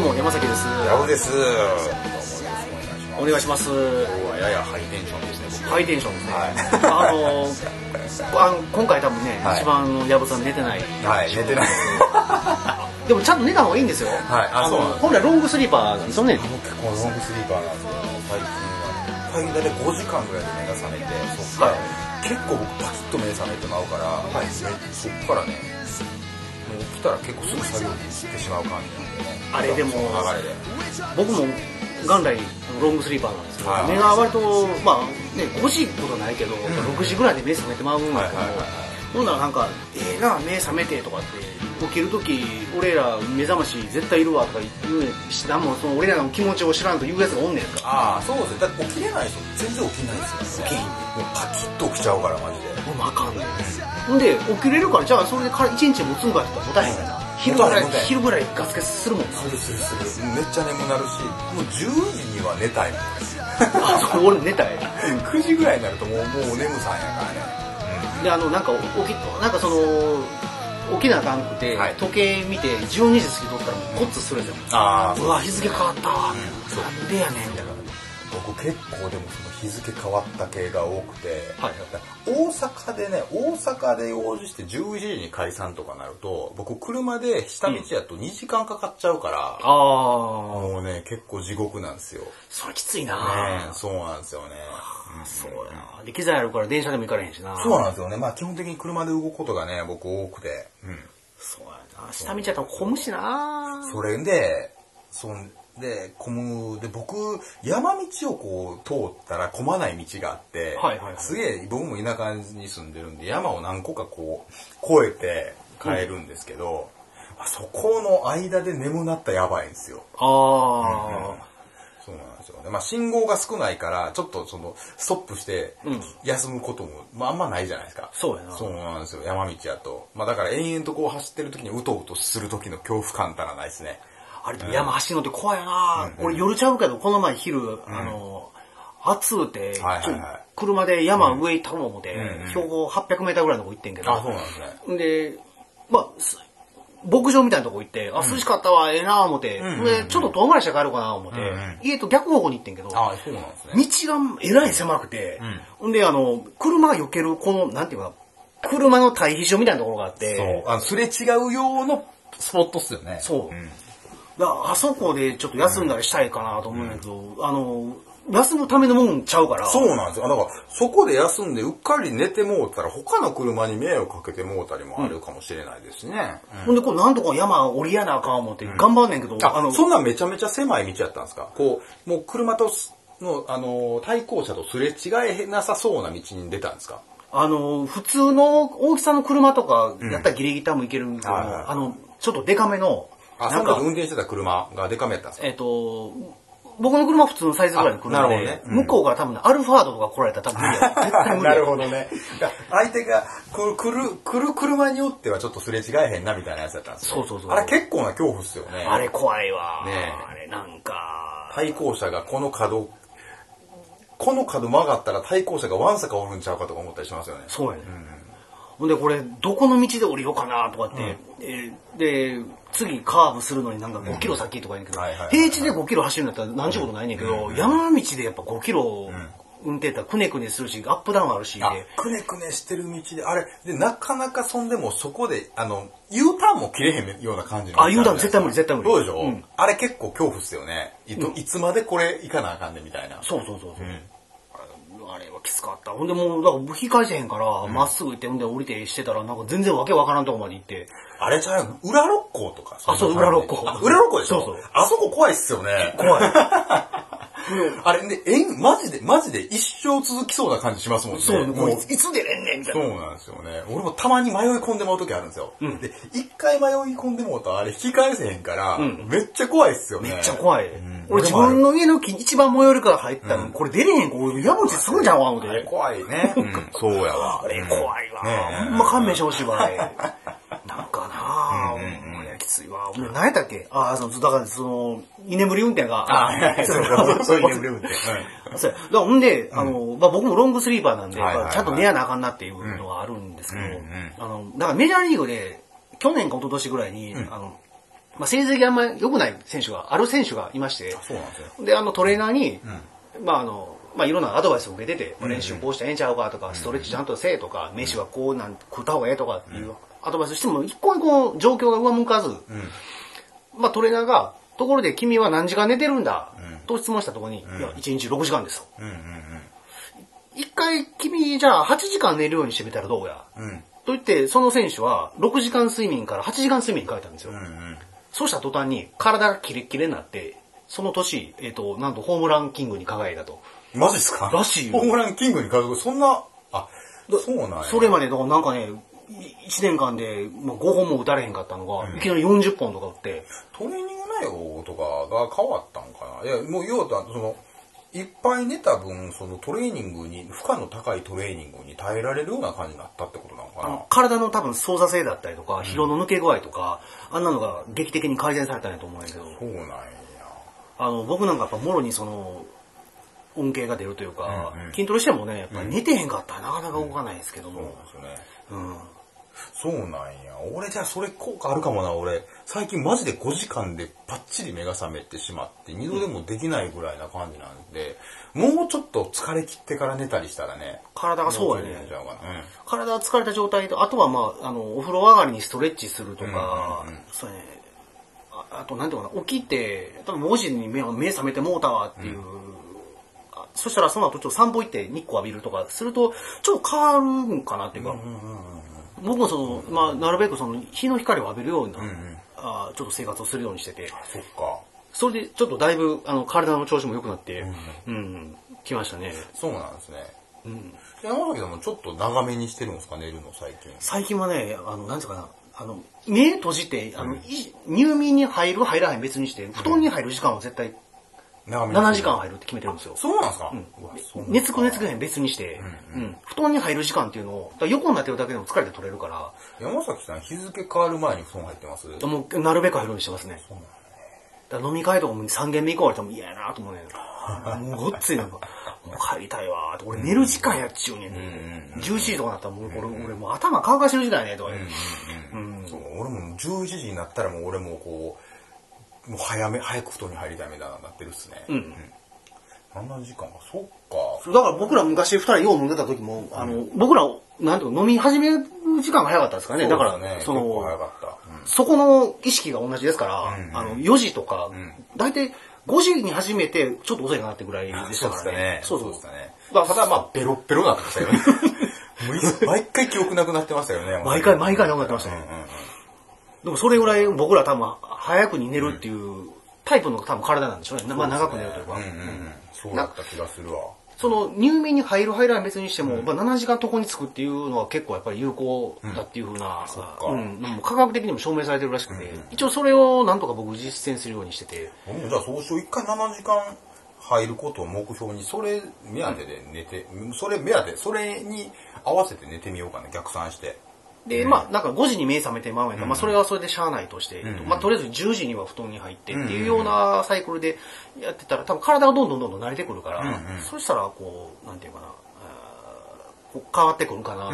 うも、山崎です。ヤブです。お願いします。お願いします。ややハイテンションですね、僕。ハイテンションですね。はいあのー、あの今回多分ね、はい一番矢部さん寝てない。はい、寝てない。でもちゃんと寝た方がいいんですよ。はいあそう本来ロングスリーパーなんですよね。僕結構ロングスリーパーなんですよ。最近は。大体5時間ぐらいで目が覚めて、そっから、はい結構僕パキッと目覚めてまうから、そっからね、たら結構すぐ作業に行ってしまう感じなんでね。あれでも。僕も元来ロングスリーパーなんですけど、はい目が割と、まあね、5時ことないけど、ん6時ぐらいで目覚めてまうんだけど、ほんならなんか、ええな、目覚めてとかって、起きるとき、俺ら目覚まし絶対いるわとか言うし、なんもその俺らの気持ちを知らんと言うやつがおんねんか。ああ、そうですね。だって起きれない人全然起きないですよね。起きんもうパキッと起きちゃうから、マジで。もうあかんねん。ほんで、起きれるから、じゃあそれでから1日持つんかって言ったら持たへんからな。昼ぐらい昼ぐらいガス欠するもんな。するするする。めっちゃ眠なるし、もう10時には寝たいもん。あ、そう、俺寝たい。9時ぐらいになるともう、もう眠さんやからね。で、あの、なんか、起き、なんかその、起きなあかんくて、はい時計見て12時過ぎとったらもうコッツするじゃん。あうわ、日付変わったわ。うんでやねん。僕結構でもその日付変わった系が多くて、はい大阪でね、大阪で用事して11時に解散とかなると、僕車で下道やと2時間かかっちゃうから、あー、もうね、結構地獄なんですよ。ねそれきついなえそうなんですよね。うんそうやなで、機材あるから電車でも行かれへんしなそうなんですよね。まあ基本的に車で動くことがね、僕多くて。うん。そうやな下見ちゃったら混むしなそれで、そんで、混む、で、僕、山道をこう、通ったら混まない道があって、はいはいはいすげえ、僕も田舎に住んでるんで、山を何個かこう、越えて帰るんですけど、あそこの間で眠なったらやばいんですよ。あそうなんですよね。まあ信号が少ないから、ちょっとその、ストップしてうん休むことも、まああんまないじゃないですか。そうやなそうなんですよ。山道やと。まあだから延々とこう走ってる時にうとうとする時の恐怖感たらないですね。ーあれでも山走るのって怖いよな、うん。俺夜ちゃうけど、この前昼、あの、暑うて、ちょ車で山上行ったろう思って、標高800メーターぐらいのとこ行ってんけど、あ、そうなんですね。で、まあ、す牧場みたいなとこ行って、あ、涼しかったわ、ええな思って、で、ちょっと遠回りして帰ろうかな思って、家と逆方向に行ってんけど、あ、そうなんですね。道がえらい狭くて、ほんで、あの、車が避ける、この、なんていうかな、車の対比所みたいなところがあって、そう。あの、すれ違う用のスポットっすよね。そうあそこでちょっと休んだりしたいかなと思うんだけど、あの、休むためのもんちゃうから、そうなんですよ。だから、そこで休んでうっかり寝てもうたら、他の車に迷惑かけてもうたりもあるかもしれないですね。ほんで、こう、なんとか山降りやなあかん思って頑張んねんけど、ああの、そんなんめちゃめちゃ狭い道やったんですか？こう、もう車とす、の、あの、対向車とすれ違えなさそうな道に出たんですか？あの、普通の大きさの車とかやったらギリギリ多分いけるけど、はいはいはい。あの、ちょっとデカめの、あ、なんか運転してた車がデカめやったんですか？えっ、と、僕の車は普通のサイズぐらいの車で、ねうん向こうから多分ねアルファードとか来られたら多分無理や。絶対無理や。なるほどね。相手が来る、来る、車によってはちょっとすれ違えへんなみたいなやつだったんですよそうそうそうあれ結構な恐怖っすよね。あれ怖いわ。ねえあれなんか、対向車がこの角、この角曲がったら対向車がワンサかおるんちゃうかとか思ったりしますよね。そうやね。ほんでこれ、どこの道で降りようかなとかって、えーで、次カーブするのになんか5キロ先とか言うんやけど、平地で5キロ走るんだったら何ちゅうことないねんけど、山道でやっぱ5キロ運転ったらくねくねするし、アップダウンあるし、あ、くねくねしてる道で、あれ、で、なかなかそんでもそこで、あの、U ターンも切れへんような感じのあ U ターン絶対無理絶対無理。そうでしょ、うん。あれ結構恐怖っすよね。いつまでこれ行かなあかんねみたいな。そうそうそうそう。あれはきつかった。ほんでもう、だから引き返せへんから、ま、っすぐ行って、ほんで降りてしてたら、なんか全然わけわからんとこまで行って、あれじゃう？裏六甲とかあそう裏六甲あ裏六甲でしょ？そうそうあそこ怖いっすよね。怖い。あれで、えん、マジで、マジで一生続きそうな感じしますもんね。そう、ももういつ出れんねんみたいそうな。なんですよね。俺もたまに迷い込んでまう時あるんですよ。うんで、一回迷い込んでもうたらあれ引き返せへんから、んめっちゃ怖いっすよね。めっちゃ怖い。ん俺自分の家の木一番最寄りから入ったの、これ出れへん、これ山内すぐじゃんわ、思って。怖いね。うん、そうやわ。あれ怖いわ。ほんま勘弁してほしいわ。あれなんかなぁ、つ。いわ。もう何やったっけ？あ、その、だからその、居眠り運転が。あはいはい。そうそう。居眠り運転。そう。や。だからほんで、あの、まあ、僕もロングスリーパーなんで、ちゃんと寝やなあかんなっていうのはあるんですけど、あの、だからメジャーリーグで、去年か一昨年ぐらいに、あの、まあ、成績あんまり良くない選手が、ある選手がいまして、そうなんですよ。で、あのトレーナーに、まああの、まあいろんなアドバイスを受けてて、まあ練習こうしたらええんちゃうかとか、ストレッチちゃんとせえとか、飯はこうなん食った方がええとかっていうアドバイスしても、一向にこう状況が上向かず、まあトレーナーが、ところで君は何時間寝てるんだ、と質問したところに、いや、1日6時間ですと。うんうん一回君じゃあ8時間寝るようにしてみたらどうや？と言って、その選手は6時間睡眠から8時間睡眠に変えたんですよ。うんうん。そうした途端に体がキレッキレになって、その年、えっ、と、なんとホームランキングに輝いたと。マジですか？らしいよホームランキングに家族、そんな、あ、そうなんや。それまで、なんかね、1年間でまあ5本も打たれへんかったのが、いきなり40本とか打って、トレーニング内容とかが変わったんかな？いや、もう要は、その、いっぱい寝た分、そのトレーニングに、負荷の高いトレーニングに耐えられるような感じになったってことなのかな？体の多分操作性だったりとか、疲労の抜け具合とか、あんなのが劇的に改善されたんやと思うんやけど、そうなんや。あの、僕なんかやっぱもろにその、恩恵が出るというか、うんうん。筋トレしてもね、やっぱ寝てへんかったらなかなか動かないですけどそうなんも、ですよね。うん。そうなんや。俺じゃあそれ効果あるかもな、俺。最近マジで5時間でパッチリ目が覚めてしまって、二度でもできないぐらいな感じなんで、もうちょっと疲れ切ってから寝たりしたらね。体がそうやねうん。体が疲れた状態と、あとはまあ、あの、お風呂上がりにストレッチするとか、うんうんうんそうやね、ああと、なんていうのかな、起きて、多分5時に目目覚めてもうたわっていう、あそしたらその後ちょっと散歩行って日光浴びるとかすると、ちょっと変わるんかなっていうか、僕もその、まあ、なるべくその、日の光を浴びるような、んあちょっと生活をするようにしてて、そっか。それでちょっとだいぶ、あの、体の調子も良くなって、うん、来ましたね。そうなんですね。うん。山崎さんもちょっと長めにしてるんですか、寝るの最近。最近はね、あの、なんつうかな、あの、目閉じて、あの、い入眠に入る入らへん別にして、布団に入る時間は絶対7時間入るって決めてるんですよ。そうなんですか、うん。だ寝つく寝つくへん別にして、うん布団に入る時間っていうのを、横になってるだけでも疲れて取れるから、山崎さん日付変わる前に布団入ってます？もうなるべく入るようにしてますね。そうなんだ飲み会とかも3軒目行こうっても嫌やなと思うね。ん。もうごっついなんか、もう帰りたいわーって、俺寝る時間やっちゅうねん。11時とかなったらもうこれ、俺もう頭乾かしてる時間やねとか言う。うんそう俺も11時になったらもう俺もこう、もう早め、早く布団に入りたいみたいななってるっすね。うん7時間か、そっか。だから僕ら昔二人よう飲んでた時も、あの、僕ら、なんていうか飲み始める時間が早かったですかね。だから、そうですねそ結構早の、かった。うんそこの意識が同じですから、うんうんあの、4時とかん、大体5時に始めて、ちょっと遅いかなってぐらいでしたそうからねでしたね。。そうそうでしたね。だからただまあ、ベロッベロだったましたよね。もういつ毎回記憶なくなってましたよね。毎回毎回なくなってましたねうんうんうんでもそれぐらい僕ら多分、早くに寝るっていうタイプの多分体なんでしょうね。まあ長く寝るというか。そうだった気がするわ。その入眠に入る入らない別にしても、まあ7時間床につくっていうのは結構やっぱり有効だっていうふうな、うん、科学的にも証明されてるらしくて、一応それをなんとか僕実践するようにしてて、じゃあそうしよう。一回7時間入ることを目標に、それ目当てで寝て、それ目当て、それに合わせて寝てみようかな、逆算して。で、まあなんか5時に目覚めてまうんやから、まあそれはそれでしゃあないとして、ん。まあとりあえず10時には布団に入ってっていうようなサイクルでやってたら、多分体がどんどんどんどん慣れてくるから、そしたらこう、なんていうかな、変わってくるかな、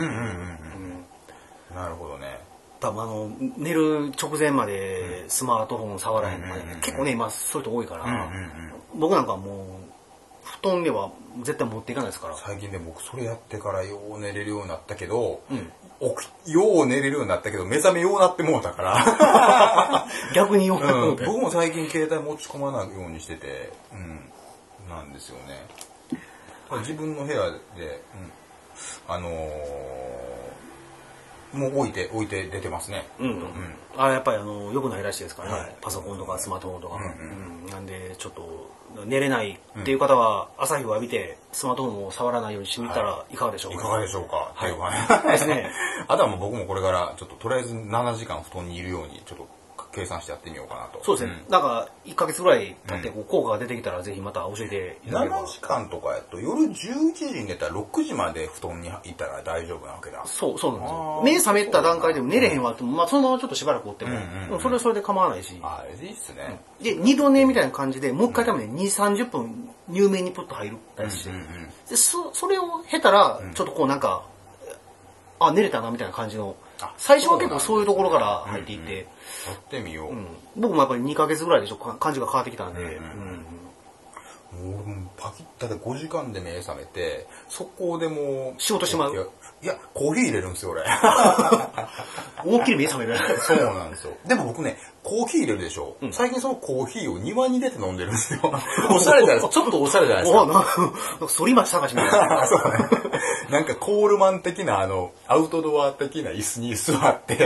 なるほどね。多分あの、寝る直前までスマートフォン触らへんとか、結構ね、今そういう人多いから、僕なんかもう、布団では絶対持っていかないですから。最近で僕それやってからよう寝れるようになったけど、うん。起きよう寝れるようになったけど、目覚めようなってもうたから。逆によ、う。ん、僕も最近携帯持ち込まないようにしてて、うん、なんですよね。自分の部屋で、うん、あのーもう置いて、置いて出てますね。うん。あやっぱりあの、良くないらしいですからね。はいパソコンとかスマートフォンとか。うんうんなんで、ちょっと、寝れないっていう方は、朝日を浴びて、スマートフォンを触らないようにしてみたらいかがでしょうか？いかがでしょうか、はいっていうかねですね。あとはもう僕もこれから、ちょっととりあえず7時間布団にいるように、ちょっと計算してやってみようかなと。そうですね。なんか、1ヶ月ぐらい経って、こう効果が出てきたら、ぜひまた教えていただければ7。時間とかやと夜11時に寝たら6時まで布団にいたら大丈夫なわけだ。そう、そうなんですあよ。ー目覚めた段階でも寝れへんわっても、まあそのままちょっとしばらくおっても、うんうんうんそれはそれで構わないし。あいいっすね。で、二度寝みたいな感じで、もう一回多分ね、2、30分入眠にプッと入るたりして、うんうんうんでそそれを経たら、ちょっとこうなんか、あ、寝れたなみたいな感じの最初は結構そういうところから入っていって、やってみよう。うん僕もやっぱり2ヶ月ぐらいでちょっと感じが変わってきたんで、もうパキッタで5時間で目覚めて、速攻でもう。仕事してまういや、いやコーヒー入れるんですよ、俺。思いっきり目覚める。そうなんですよ。でも僕ね、コーヒー入れるでしょ。最近そのコーヒーを庭に出て飲んでるんですよ。おしゃれじゃないですか。ちょっとおしゃれじゃないですか。おななんか反町隆史みたいな。そうね。なんかコールマン的な、あの、アウトドア的な椅子に座って、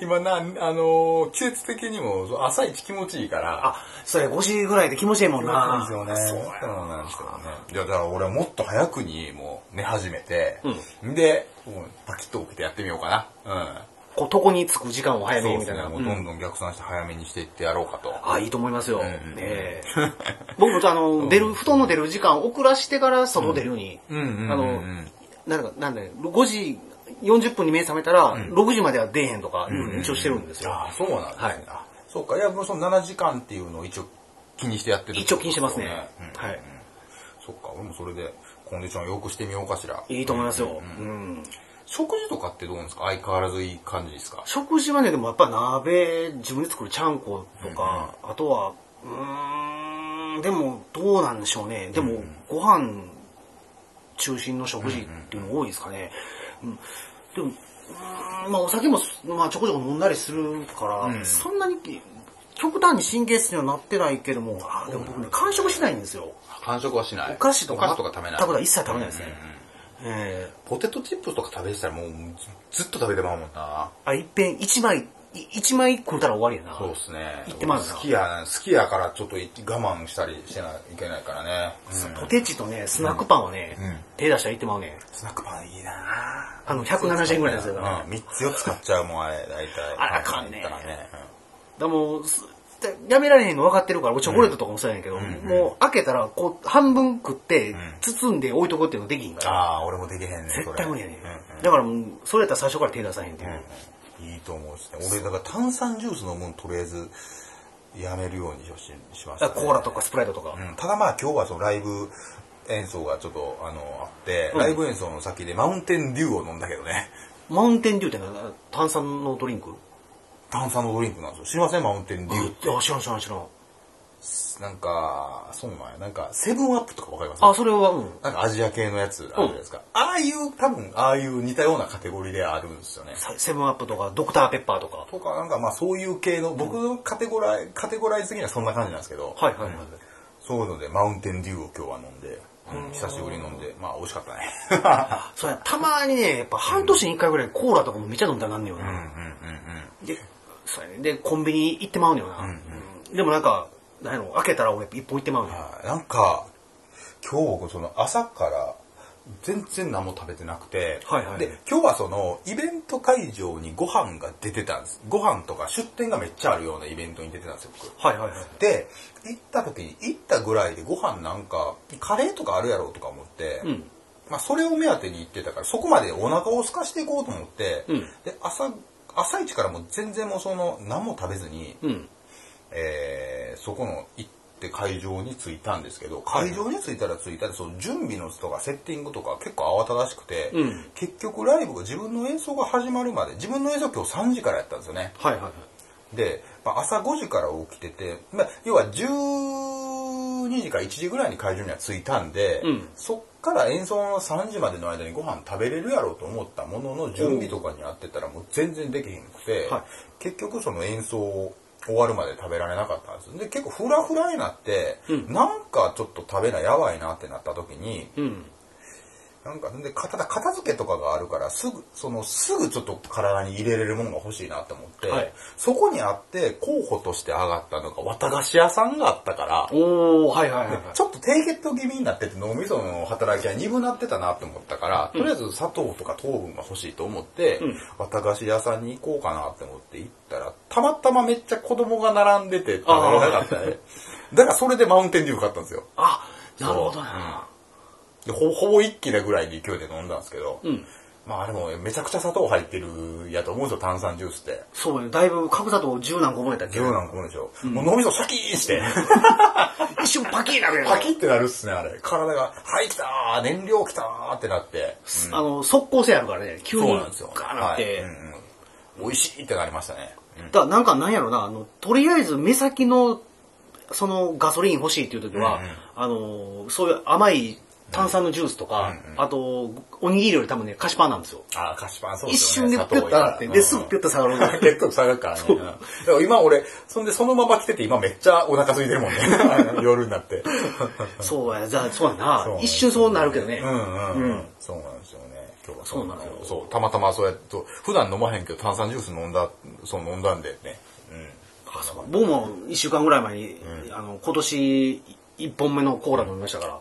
今な、あのー季節的にも朝一気持ちいいから、あ、それ5時ぐらいで気持ちいいもんな。そうなんですよね。そうなんですよね。いや、だから俺はもっと早くにもう寝始めて、で、もうパキッと起きてやってみようかな。うん。こう、床に着く時間を早めにみたいな。ね。どんどん逆算して早めにしていってやろうかと。あ、いいと思いますよ。え 僕もあの、出る、布団の出る時間遅らしてから外出るように、あの、なんだか、なんだよ、5時40分に目覚めたら、6時までは出えへんとか一応してるんですよ。ああ、そうなんですね。はいあそうか。いや、もうその7時間っていうのを一応気にしてやってる一応気にしてますね。うんはい。そっか。俺もそれでコンディション良くしてみようかしら。いいと思いますよ。うん。食事とかってどうなんですか？相変わらずいい感じですか？食事はね、でもやっぱ鍋、自分で作るちゃんことか、あとは、うーん、でもどうなんでしょうね。でも、ご飯中心の食事っていうの多いですかね。うん、でも、うーんまあお酒も、まあちょこちょこ飲んだりするから、そんなに極端に神経質にはなってないけども、あでも僕ね、完食しないんですよ。完食はしない。お菓子とか、お菓子とか食べない。食べない、一切食べないですね。えポテトチップスとか食べてたらもうずずっと食べてまうもんな。ー、あ、いっぺん一枚、い一枚食うたら終わりやな。そうですね。言ってまうな好きや、好きやからちょっと我慢したりしてないいけないからね。うんポテチとね、スナックパンはね、うん手出したらいってまうね。スナックパンいいなあの、170円ぐらいですよ。だからうん、3つ4つ買っちゃうもん、あれ、大体。あらあかんねらね。だもう、すやめられへんの分かってるから、チョコレートとかもそうやねんけど、もう開けたら、こう、半分食って、包んで置いとくっていうのできひんから、ああ、俺もできへんね絶対無理やねん。うんだからもう、それやったら最初から手出さへんっていう。うんいいと思うですね。俺、だから炭酸ジュース飲むのとりあえずやめるようにししました、ね。だからコーラとかスプライトとか。うん、ただまあ今日はそのライブ演奏がちょっとあのあって、ライブ演奏の先でマウンテンデューを飲んだけどね。マウンテンデューってのは炭酸のドリンク？炭酸のドリンクなんですよ。知りませんマウンテンデューって。いや、知らん知らん知らん。なんか、そうなんや。なんか、セブンアップとかわかりますあ、それは、うん。なんかアジア系のやつあるじゃないですか。ああいう、多分、ああいう似たようなカテゴリーであるんですよね。セセブンアップとか、ドクターペッパーとか。とか、なんかまあそういう系の、僕のカテゴライ、カテゴライズ的にはそんな感じなんですけど、はいはいはい。そういうので、マウンテンデューを今日は飲んで、うん久しぶりに飲んで、まあ美味しかったね。そうや、たまにね、やっぱ半年に一回ぐらいコーラとかもめっちゃ飲んだらなんねんよな。うんうんうんうん。で、そうやね。で、コンビニ行ってまうねんよな。うんでもなんか、なんやろ、開けたら俺一本行ってまうねん。はいなんか、今日僕その朝から全然何も食べてなくて、はいはいで、今日はそのイベント会場にご飯が出てたんです。ご飯とか出店がめっちゃあるようなイベントに出てたんですよ、僕。はいはいはい。で、行った時に、行ったぐらいでご飯なんか、カレーとかあるやろうとか思って、うん。まあそれを目当てに行ってたから、そこまでお腹を空かしていこうと思って、うんで、朝、朝一からもう全然もうその、何も食べずに、うん。えーそこの行って会場に着いたんですけど、会場に着いたら着いたで、その準備のとかセッティングとか結構慌ただしくて、うん結局ライブが自分の演奏が始まるまで、自分の演奏今日3時からやったんですよね。はいはいはい。で、まあ、朝5時から起きてて、まあ、要は12時から1時ぐらいに会場には着いたんで、うんそっから演奏の3時までの間にご飯食べれるやろうと思ったものの準備とかにやってたらもう全然できへんくて、はい。結局その演奏終わるまで食べられなかったんです。で結構フラフラになって、うん。なんかちょっと食べなやばいなってなった時に、うん。なんか、で、ただ片付けとかがあるから、すぐ、その、すぐちょっと体に入れれるものが欲しいなって思って、はいそこにあって、候補として上がったのが、綿菓子屋さんがあったから、おー、はいはいはいはい。ちょっと低血糖気味になってて脳みその働きが鈍なってたなって思ったから、とりあえず砂糖とか糖分が欲しいと思って、うん綿菓子屋さんに行こうかなって思って行ったら、たまたまめっちゃ子供が並んでて食べれなかったね。だからそれでマウンテンデュー買ったんですよ。あ、なるほどな。でほほぼ一気なぐらいの勢いで飲んだんですけど、うん。まあでもめちゃくちゃ砂糖入ってるやと思うんですよ、炭酸ジュースって。そうね、だいぶ角砂糖10何個もやったっけ？10なん個もでしょ。もう脳みそシャキーンして、一瞬パキーなるやん。パキってなるっすね、あれ。体が、はい、来たー燃料来たーってなって。あの、速攻性あるからね、急にそうなんですよ。ガーなって。はいうんうん美味しいってなりましたね。うんだからなんかなんやろな、あの、とりあえず目先の、そのガソリン欲しいっていう時は、うんうんあの、そういう甘い炭酸のジュースとか、あと、おにぎりより多分ね、菓子パンなんですよ。あー、菓子パンそうで一すよね。瞬でピュッと上がって、で、すぐピュッと下がる。血糖下がるからね。うんだから今俺、そんでそのまま来てて今めっちゃお腹空いてるもんね。夜になって。そうや、じゃあ、そうやな。一瞬そうなるけどね。うんうん。そうなんですよね。今日はそうなんですよそう、たまたまそうやって、普段飲まへんけど炭酸ジュース飲んだ、そう飲んだんでね。うん。あそう僕も一週間ぐらい前に、あの、今年一本目のコーラ飲みましたから、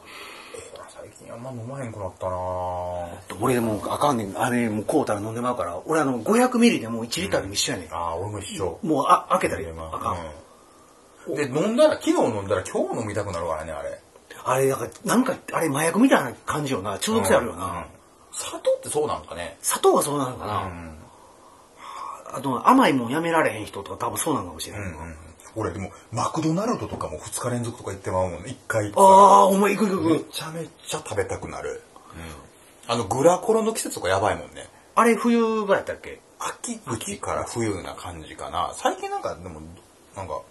んま飲まへんくなったなぁ俺でもうあかんねん、あれ、もうコータら飲んでまうから、俺あの、500ミリでもう1リッターでも一緒やねん。ああ、俺も一緒。もうあ開けたりまあかん。うんで、飲んだら、昨日飲んだら今日飲みたくなるからね、あれ。あれ、なんか、なんか、あれ麻薬みたいな感じよな。中毒性あるよな。うん砂糖ってそうなんかね。砂糖がそうなのかな。うん。あと、甘いもんやめられへん人とか多分そうなのかもしれない。うんうん俺でも、マクドナルドとかも2日連続とか行ってまうもんね、1回。ああ、お前行く行くめ行く。ちゃめちゃ食べたくなる。あの、グラコロの季節とかやばいもんね。あれ冬ぐらいやったっけ？秋口から冬な感じかな。最近なんか、でも、なんか、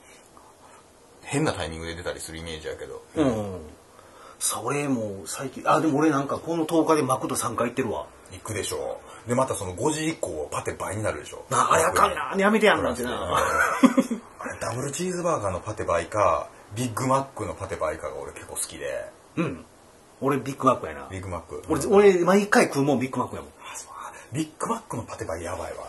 変なタイミングで出たりするイメージやけど。うん。さ、俺もう最近、あ、でも俺なんかこの10日でマクド3回行ってるわ。行くでしょう。で、またその5時以降、パテ倍になるでしょ。な、あれあかんな。やめてやんなってな。ダブルチーズバーガーのパテ倍か、ビッグマックのパテ倍かが俺結構好きで。うん。俺ビッグマックやな。ビッグマック。俺、うん俺毎回食うもんビッグマックやもん。あそうビッグマックのパテ倍やばいわ、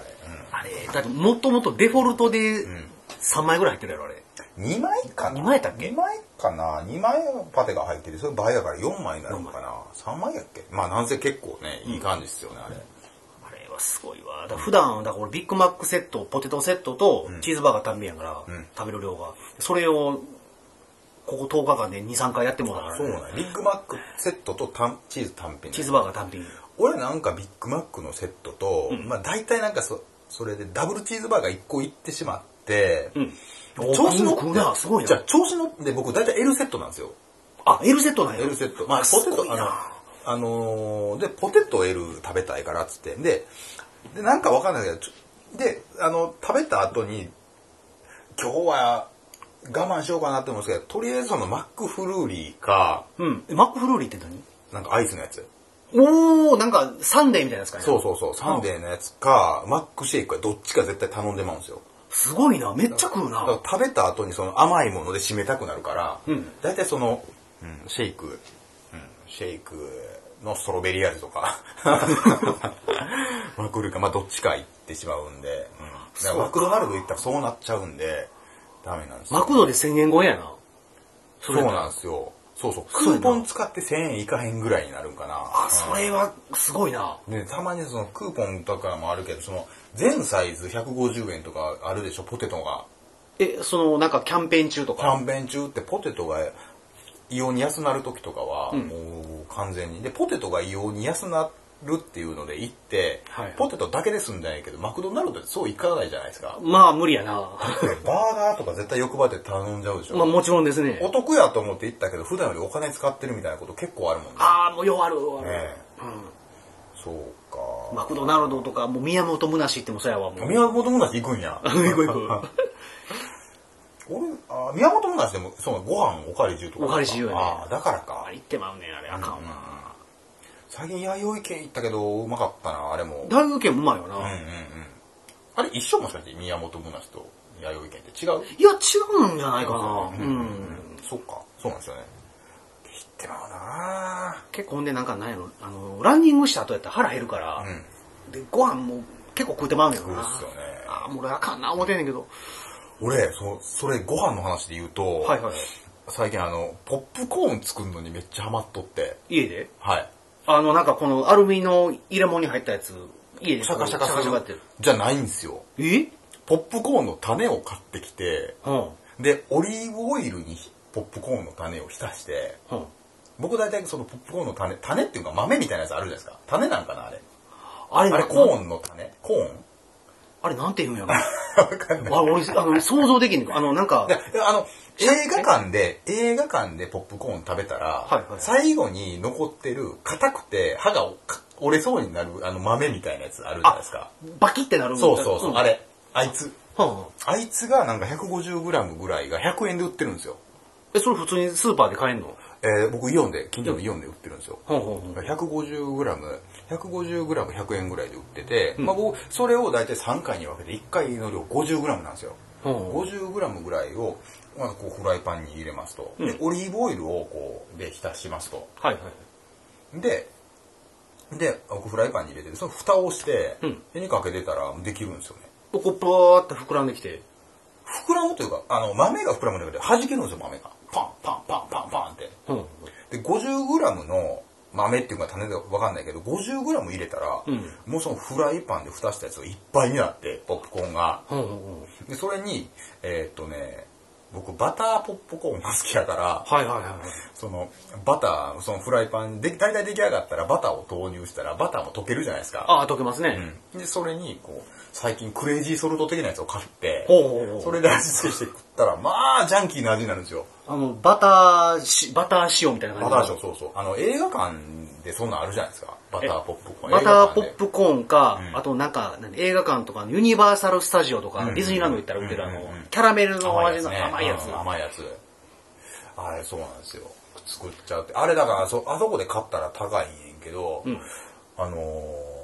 あれ。あれ、だってもっともっとデフォルトでん3枚ぐらい入ってるやろ、あれ。うん。2枚かな？二枚やっけ ?2 枚かな ?2 枚パテが入ってて、それ倍だから4枚になるのかな ?3 枚やっけ？まあなんせ結構ね、いい感じですよね、あれ。あれはすごいわ。だから普段、だから俺ビッグマックセット、ポテトセットとチーズバーガー単品やから、ん食べる量が。それを、ここ10日間で2、3回やってもうたからね。そうなんやビッグマックセットと単チーズ単品。チーズバーガー単品。俺なんかビッグマックのセットと、まあ大体なんかそそれでダブルチーズバーガー1個いってしまって、うん。調子乗食うな、すごいな。じゃあ調子乗って僕大体 L セットなんですよ。あ、L セットなんや。L セット。まあポテト、あのーで、ポテト L 食べたいからっつって。で、でなんかわかんないけど、で、あの、食べた後に、今日は我慢しようかなって思うんですけど、とりあえずそのマックフルーリーか、うん。えマックフルーリーって何？なんかアイスのやつ。おー、なんかサンデーみたいなやつかね。そうそうそう、サンデーのやつか、マックシェイクかどっちか絶対頼んでまうんですよ。すごいな。めっちゃ食うな。食べた後にその甘いもので締めたくなるから、うん大体その、うんシェイク、うんシェイクのストロベリー味とか、マクルか、まあどっちか行ってしまうんで、うん、だからマクドナルド行ったらそうなっちゃうんで、ダメなんですよ。マクドで1000円超えやな。そうなんですよ。そうそう。クーポン使って1000円いかへんぐらいになるんかな。あ、それはすごいな。で、たまにそのクーポンとかもあるけど、その全サイズ150円とかあるでしょ、ポテトが。え、その、なんかキャンペーン中とか？キャンペーン中ってポテトが異様に安なる時とかは、んもう完全に。で、ポテトが異様に安なるっていうので行って、はいポテトだけで済んだんやけど、マクドナルドってそういかないじゃないですか。まあ無理やな。で バーガーとか絶対欲張って頼んじゃうでしょ。まあもちろんですね。お得やと思って行ったけど、普段よりお金使ってるみたいなこと結構あるもんね。ああ、もうようある。ようあるねうそうか。ん。マクドナルドとか、もう宮本むなしってもそうやわ、もう。宮本むなし行くんや。行く行く。俺、あ宮本むなしでも、そう、ご飯おかわり自由とか。おかわり自由やねああ、だからかあ。言ってまうねん、あれ。あかんわ。最近弥生県行ったけど、うまかったな、あれも。大学県もうまいよな。うんうんうん。あれ一緒もしかして宮本むなしと弥生県って違う？いや、違うんじゃないかな。うん。そっか、そうなんですよね。行ってまうな結構ほんでなんかなんやろ、あの、ランニングした後やったら腹減るから、うん。で、ご飯も結構食うてまうねんな。そうっすよねああ、もう俺あかんな思ってんねんけど。俺、そ、それご飯の話で言うと、はいはい。最近あの、ポップコーン作るのにめっちゃハマっとって、家で？はい。あの、なんかこのアルミの入れ物に入ったやつ、家でシャカシャカシャカシャカってる。じゃないんですよ。え？ポップコーンの種を買ってきて、うん。で、オリーブオイルにポップコーンの種を浸して、うん。僕大体そのポップコーンの種、種っていうか豆みたいなやつあるじゃないですか。種なんかな、あれ。あれあれコーンの種？コーン？あれなんて言うんやろ？わかんない。あ俺、あの、想像できんの あの、なんかあの、映画館で、映画館でポップコーン食べたら、はいはい最後に残ってる硬くて歯が折れそうになるあの豆みたいなやつあるじゃないですか。バキってなるそうそうそう、んあれ。あいつ。はああいつがなんか 150g ぐらいが100円で売ってるんですよ。え、それ普通にスーパーで買えんの？えー僕イオンで、近所のイオンで売ってるんですよ。ほうほうほう 150g、150g100 円ぐらいで売ってて、まあ僕、それを大体3回に分けて1回の量 50g なんですよ。ほうほう 50g ぐらいを、まあ、こうフライパンに入れますと、でオリーブオイルをこうで浸しますと。はいはい。でで僕フライパンに入れてその蓋をして、うん。火にかけてたらできるんですよね。こう、パーって膨らんできて。膨らむというかあの豆が膨らむんだけど弾けるんですよ豆が。パンパンパンパンパンって。うん。で 50g の豆っていうか種でわかんないけど 50g 入れたら、うん。もうそのフライパンで蓋したやつがいっぱいになってポップコーンが。ほうほうほうでそれにえーっとね僕バターポップコーンが好きだからはいはいはいはい。そのバターそのフライパンで大体出来上がったらバターを投入したらバターも溶けるじゃないですか。ああ、溶けますね。うん。でそれにこう最近クレイジーソルト的なやつを買ってほうほうほう。それで味付けして食ったらまあジャンキーな味になるんですよ。あの、バターし、バター塩みたいな感じ。バターショーそうそう。あの映画館でそんなんあるじゃないですか。バターポップコーン。バターポッ映プコーンか、うんあとなんか、何映画館とかのユニバーサル・スタジオとか、ディズニーランド行ったら売ってるあのうんうんうん、キャラメル画の味の甘いやつ。うん甘いやつ。あれそうなんですよ。作っちゃうって。あれだからそあそこで買ったら高いんやけど、うん。あのー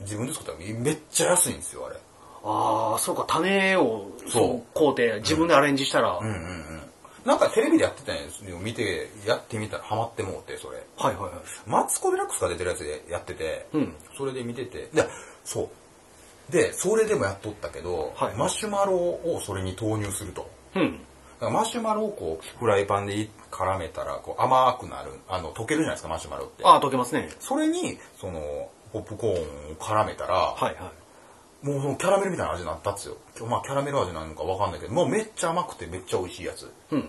自分で作ったらめっちゃ安いんですよあれ。ああ、そうか、種を、そう。そう、買うて、自分でアレンジしたら、うんうんうんなんかテレビでやってたのを見てやってみたらハマってもうてそれはいはいはい。マツコ・デラックスが出てるやつでやってて、うんそれで見ててでそうでそれでもやっとったけど、はいマシュマロをそれに投入するとうん。マシュマロをこうフライパンで絡めたらこう甘くなるあの溶けるじゃないですかマシュマロってああ、溶けますね。それにそのポップコーンを絡めたら、はいはい。もうそのキャラメルみたいな味になったっすよ。まあキャラメル味なのかわかんないけどもうめっちゃ甘くてめっちゃ美味しいやつ。うん。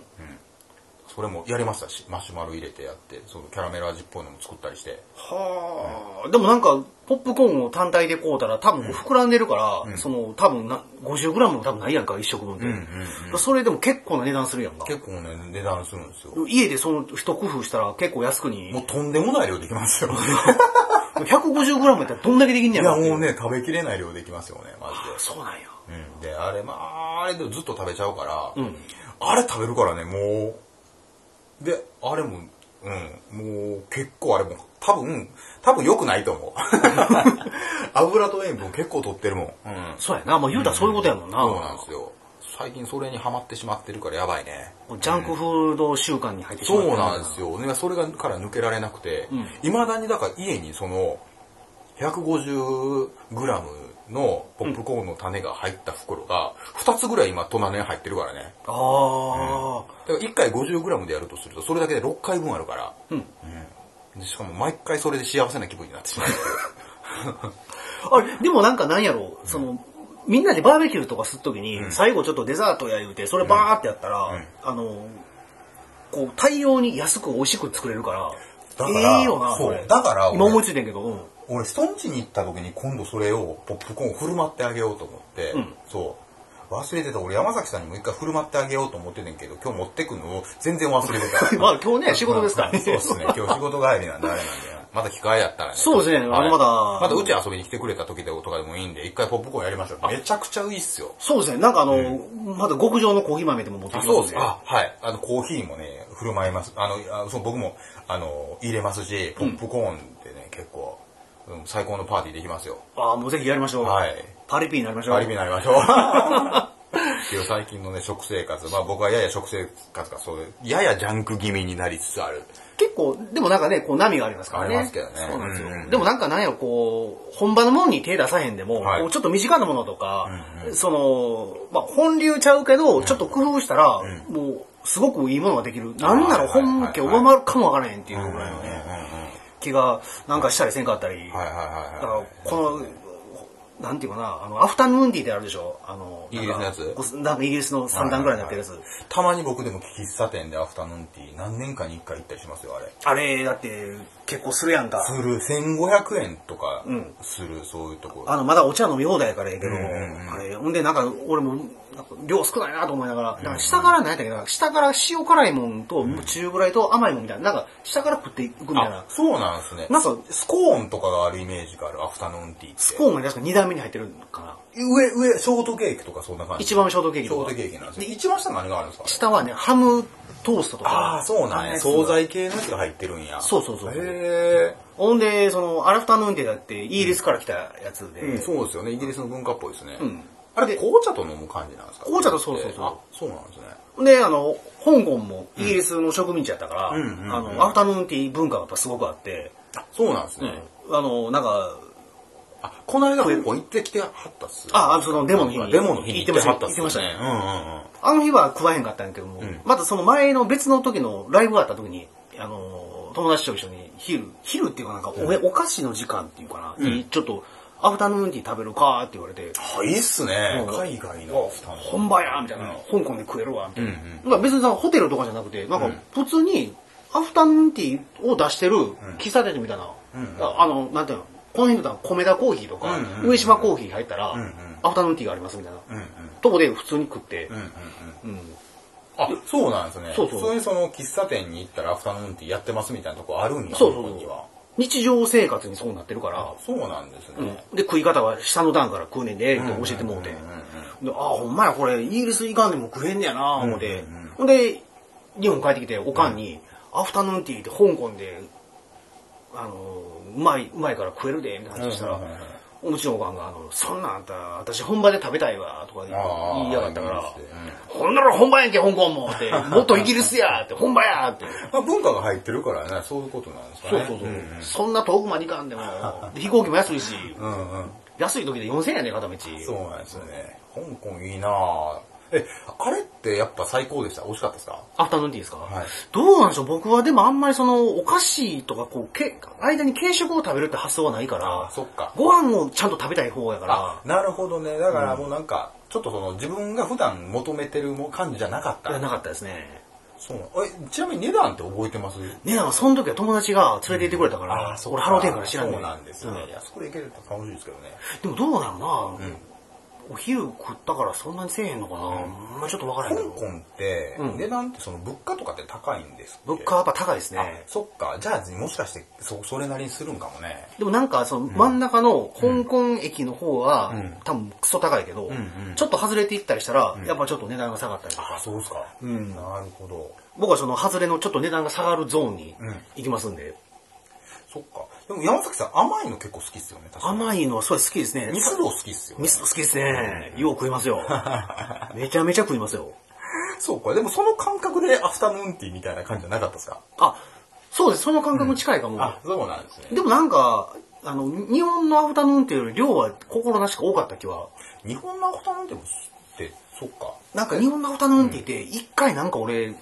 それもやりましたしマシュマロ入れてやってそのキャラメル味っぽいのも作ったりして。はあ、でもなんか、ポップコーンを単体で買うたら多分膨らんでるから、その、多分な、50g も多分ないやんか、一食分って。うんうんそれでも結構な値段するやんか。結構ね値段するんですよ。家でその一工夫したら結構安くに。もう、とんでもない量できますよ。150g やったらどんだけできんねいやろやもうね食べきれない量できますよねマジで。そうなんや。うん、であれまああれでずっと食べちゃうから、うん。あれ食べるからねもうであれもうんもう結構あれも多分多分良くないと思う。油と塩分結構取ってるもん、うん、そうやな。もう言うたらそういうことやもんな。そうなんですよ。最近それにハマってしまってるからやばいね。ジャンクフード習慣に入ってしまそうなんですよ。ね、それがから抜けられなくて、いまだにだから家にその 150g のポップコーンの種が入った袋が2つぐらい今隣に入ってるからね。ああ、だから1回 50g でやるとするとそれだけで6回分あるから、うん。うん。でしかも毎回それで幸せな気分になってしまう。あれ、でもなんかなんやろその、みんなでバーベキューとかするときに、最後ちょっとデザートや言うて、それバーってやったら、ん。あの、こう、大量に安く美味しく作れるから、だからええよな、そう。だから俺今思いついてんけど、うん。俺人ん家に行った時に今度それをポップコーン振る舞ってあげようと思って、うん。そう。忘れてた俺山崎さんにも一回振る舞ってあげようと思っててんけど今日持ってくのを全然忘れてた。まあ今日ね、仕事ですから。ね。そうですね。今日仕事帰りなんであれなんで。また機会やったらね。そうですね。はい。あのまだ。またうち遊びに来てくれた時とかでもいいんで一回ポップコーンやりましょう。めちゃくちゃいいっすよ。そうですね。なんかあの、まだ極上のコーヒー豆でも持ってきあますそうです。あはい。あのコーヒーもね振る舞います。あのあそう僕もあの入れますしポップコーンってね、結構、うん、最高のパーティーできますよああ、もうぜひやりましょう。はいパリピになりましょう。パリピになりましょう。けど最近のね、食生活、まあ僕はやや食生活がそうで、ややジャンク気味になりつつある。結構、でもなんかね、こう波がありますからね。ありますけどねそうなんですよ。うんうんでもなんかなんやろ、こう、本場のものに手出さへんでも、はいちょっと身近なものとか、その、まあ本流ちゃうけど、ちょっと工夫したら、もう、すごくいいものができる。なんなら本家を上回るかもわからへんっていうぐらいのね、気がなんかしたりせんかったり。はいだから、この、なんていうかな、あの、アフタヌーンティーってあるでしょ？あの、イギリスのやつ？なんかイギリスの3段ぐらいになってるやつ。たまに僕でも喫茶店でアフタヌーンティー何年かに一回行ったりしますよ、あれ。あれ、だって、結構するやんか。する、1500円とかんする、そういうところ。あの、まだお茶飲み放題やからやけど、うんうんうんあれ、ほんでなんか、俺も、量少ないなと思いながら、だから下から何やったっけな、下から塩辛いもんと、中ぐらいと甘いもんみたいな、なんか、下から食っていくみたいなあ、。そうなんですね。なんかスコーンとかがあるイメージがある、アフタヌーンティーって。スコーンが確か2段目に入ってるのかな。上、上、ショートケーキとかそんな感じ。一番ショートケーキショーとかトケーキなんですね。一番下何があるんですか？下はね、ハムトーストとか。ああ、そうなんや。惣菜系のやつが入ってるんや。そうそうそうへほんで、その、アラフタヌーンティーだって、イギリスから来たやつで、え。うん、そうですよね。イギリスの文化っぽいですね。んあれ、紅茶と飲む感じなんですか？紅茶とそうそうそうあ、そうなんですね。で、あの、香港もイギリスの植民地やったから、うんうんうんあの、アフタヌーンティー文化がやっぱすごくあって、あ、そうなんですね。あの、なんか、あ、この間香港行ってきてはったっす。ああそのデモの日に。デモの日に行ってはった。っす行ってましたね。うんうんうん。あの日は食わへんかったんやけども、んまたその前の別の時のライブがあった時に、あの、友達と一緒に昼、昼っていうかなんかお,、お菓子の時間っていうかな、にちょっと、アフタヌーンティー食べるかって言われて、あ、いいっすね。うん。海外の本場やみたいな、香港で食えるわみたいな。うんまあ別にさ、ホテルとかじゃなくて、なんか普通にアフタヌーンティーを出してる喫茶店みたいな、ああの、なんていうの、この辺だったら米田コーヒーとか、うんうん上島コーヒー入ったら、んうんアフタヌーンティーがありますみたいな、うんうん。とこで普通に食って、うんうんうん。うんあ、そうなんですね。そうそういうその喫茶店に行ったらアフタヌーンティーやってますみたいなとこあるんや。そうそう香港には。日常生活にそうなってるから、そうなんですね。で、食い方は下の段から食うねんで、って教えてもうて。で、ああ、ほんまや、これ、イギリス行かんでも食えんねやな、思って。ほんで、日本帰ってきて、おかんに、アフタヌーンティーって香港で、あの、うまい、うまいから食えるで、みたいな話したらうんうんおかんが、あの、そんなんあんた、私本場で食べたいわ、とか言いやがったから、ほんなら本場やんけ、香港もって、もっとイギリスやって、本場やって。まあ文化が入ってるからね、そういうことなんですかね。そうそうそう。そんな遠くまで行かんでも、で 飛行機も安いし。安い時で4000円やね、片道。そうなんですよね。香港いいなぁ。え、あれってやっぱ最高でした？美味しかったですか？アフタヌーンティーですか、はい。どうなんでしょう？僕はでもあんまりその、お菓子とかこう、け間に軽食を食べるって発想はないから、そっか。ご飯をちゃんと食べたい方やから。あ、、なるほどね。だからもうなんか、ちょっとその自分が普段求めてるも感じじゃなかった。いやなかったですね。そうえ、ちなみに値段って覚えてます？ねなんかその時は友達が連れて行ってくれたから、そう俺ハローテンから知らんねそうなんですよ。ね。うん。いや、そこで行けると楽しいですけどね。でもどうなのな、お昼食ったからそんなにせえへんのかな、まあちょっとわからへん香けど。港ってうん値段ってその物価とかって高いんです物価はやっぱ高いですあね。そっか。じゃあもしかしてそそれなりにするんかもね。でもなんかその真ん中の香港駅の方は、うん多分クソ高いけど、んうんちょっと外れていったりしたら、やっぱちょっと値段が下がったりとかあ、。そうですか。うんなるほど。僕はその外れのちょっと値段が下がるゾーンにうん行きますんで、そっか。でも山崎さん甘いの結構好きっすよね。確かに。甘いのはそれ好きですね。ミスド好きっすよね。ミスド好きですね。よう食いますよ。めちゃめちゃ食いますよ。そうか。でもその感覚でアフタヌーンティーみたいな感じじゃなかったですか？あ、そうです。その感覚も近いかも。あ、そうなんですね。でもなんか、あの、日本のアフタヌーンティーより量は心なしか多かった気は。日本のアフタヌーンティーもって、そっか。なんか日本のアフタヌーンティーって一回なんか俺、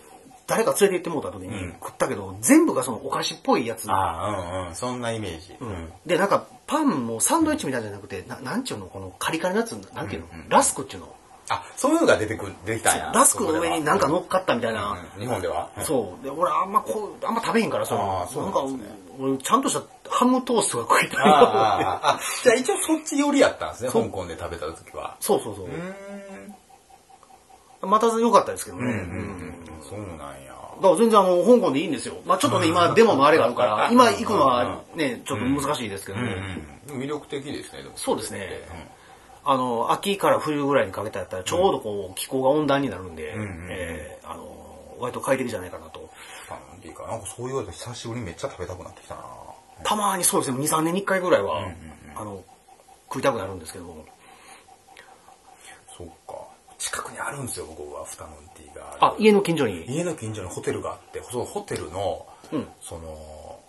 誰か連れて行ってもうた時に食ったけど、全部がそのお菓子っぽいやつ。ああ、うんうん。そんなイメージ。うんで、なんかパンもサンドイッチみたいじゃなくて、ななんちゅうの？このカリカリのやつ、なんていうの、ラスクっていうの？あ、そういうのが出てくる、出てきたんや。ラスクの上になんか乗っかったみたいな。うん日本では？そう。で、俺あんまこう、あんま食べへんからさ、あーそうなんかね、俺ちゃんとしたハムトーストが食いたいあなああ、じゃあ一応そっち寄りやったんですね、香港で食べた時は。そうそうそうう。ん。また良かったですけどね。うんううんん。そうなんや。だから全然あの、香港でいいんですよ。まあちょっとね、今デモのあれがあるから、今行くのはね、ちょっと難しいですけども、うん。魅力的ですね、でもそうですね。あの、秋から冬ぐらいにかけたやったら、ちょうどこう、気候が温暖になるんで、えーあの、割と快適じゃないかなと。いうか、なんかそう言われて久しぶりにめっちゃ食べたくなってきたな。たまにそうですね、2、3年に1回ぐらいは、あの、食いたくなるんですけども。そっか。近くにあるんですよ、僕はアフタヌーンティーが。あ、家の近所に？家の近所にホテルがあって、そのホテルの、うんその、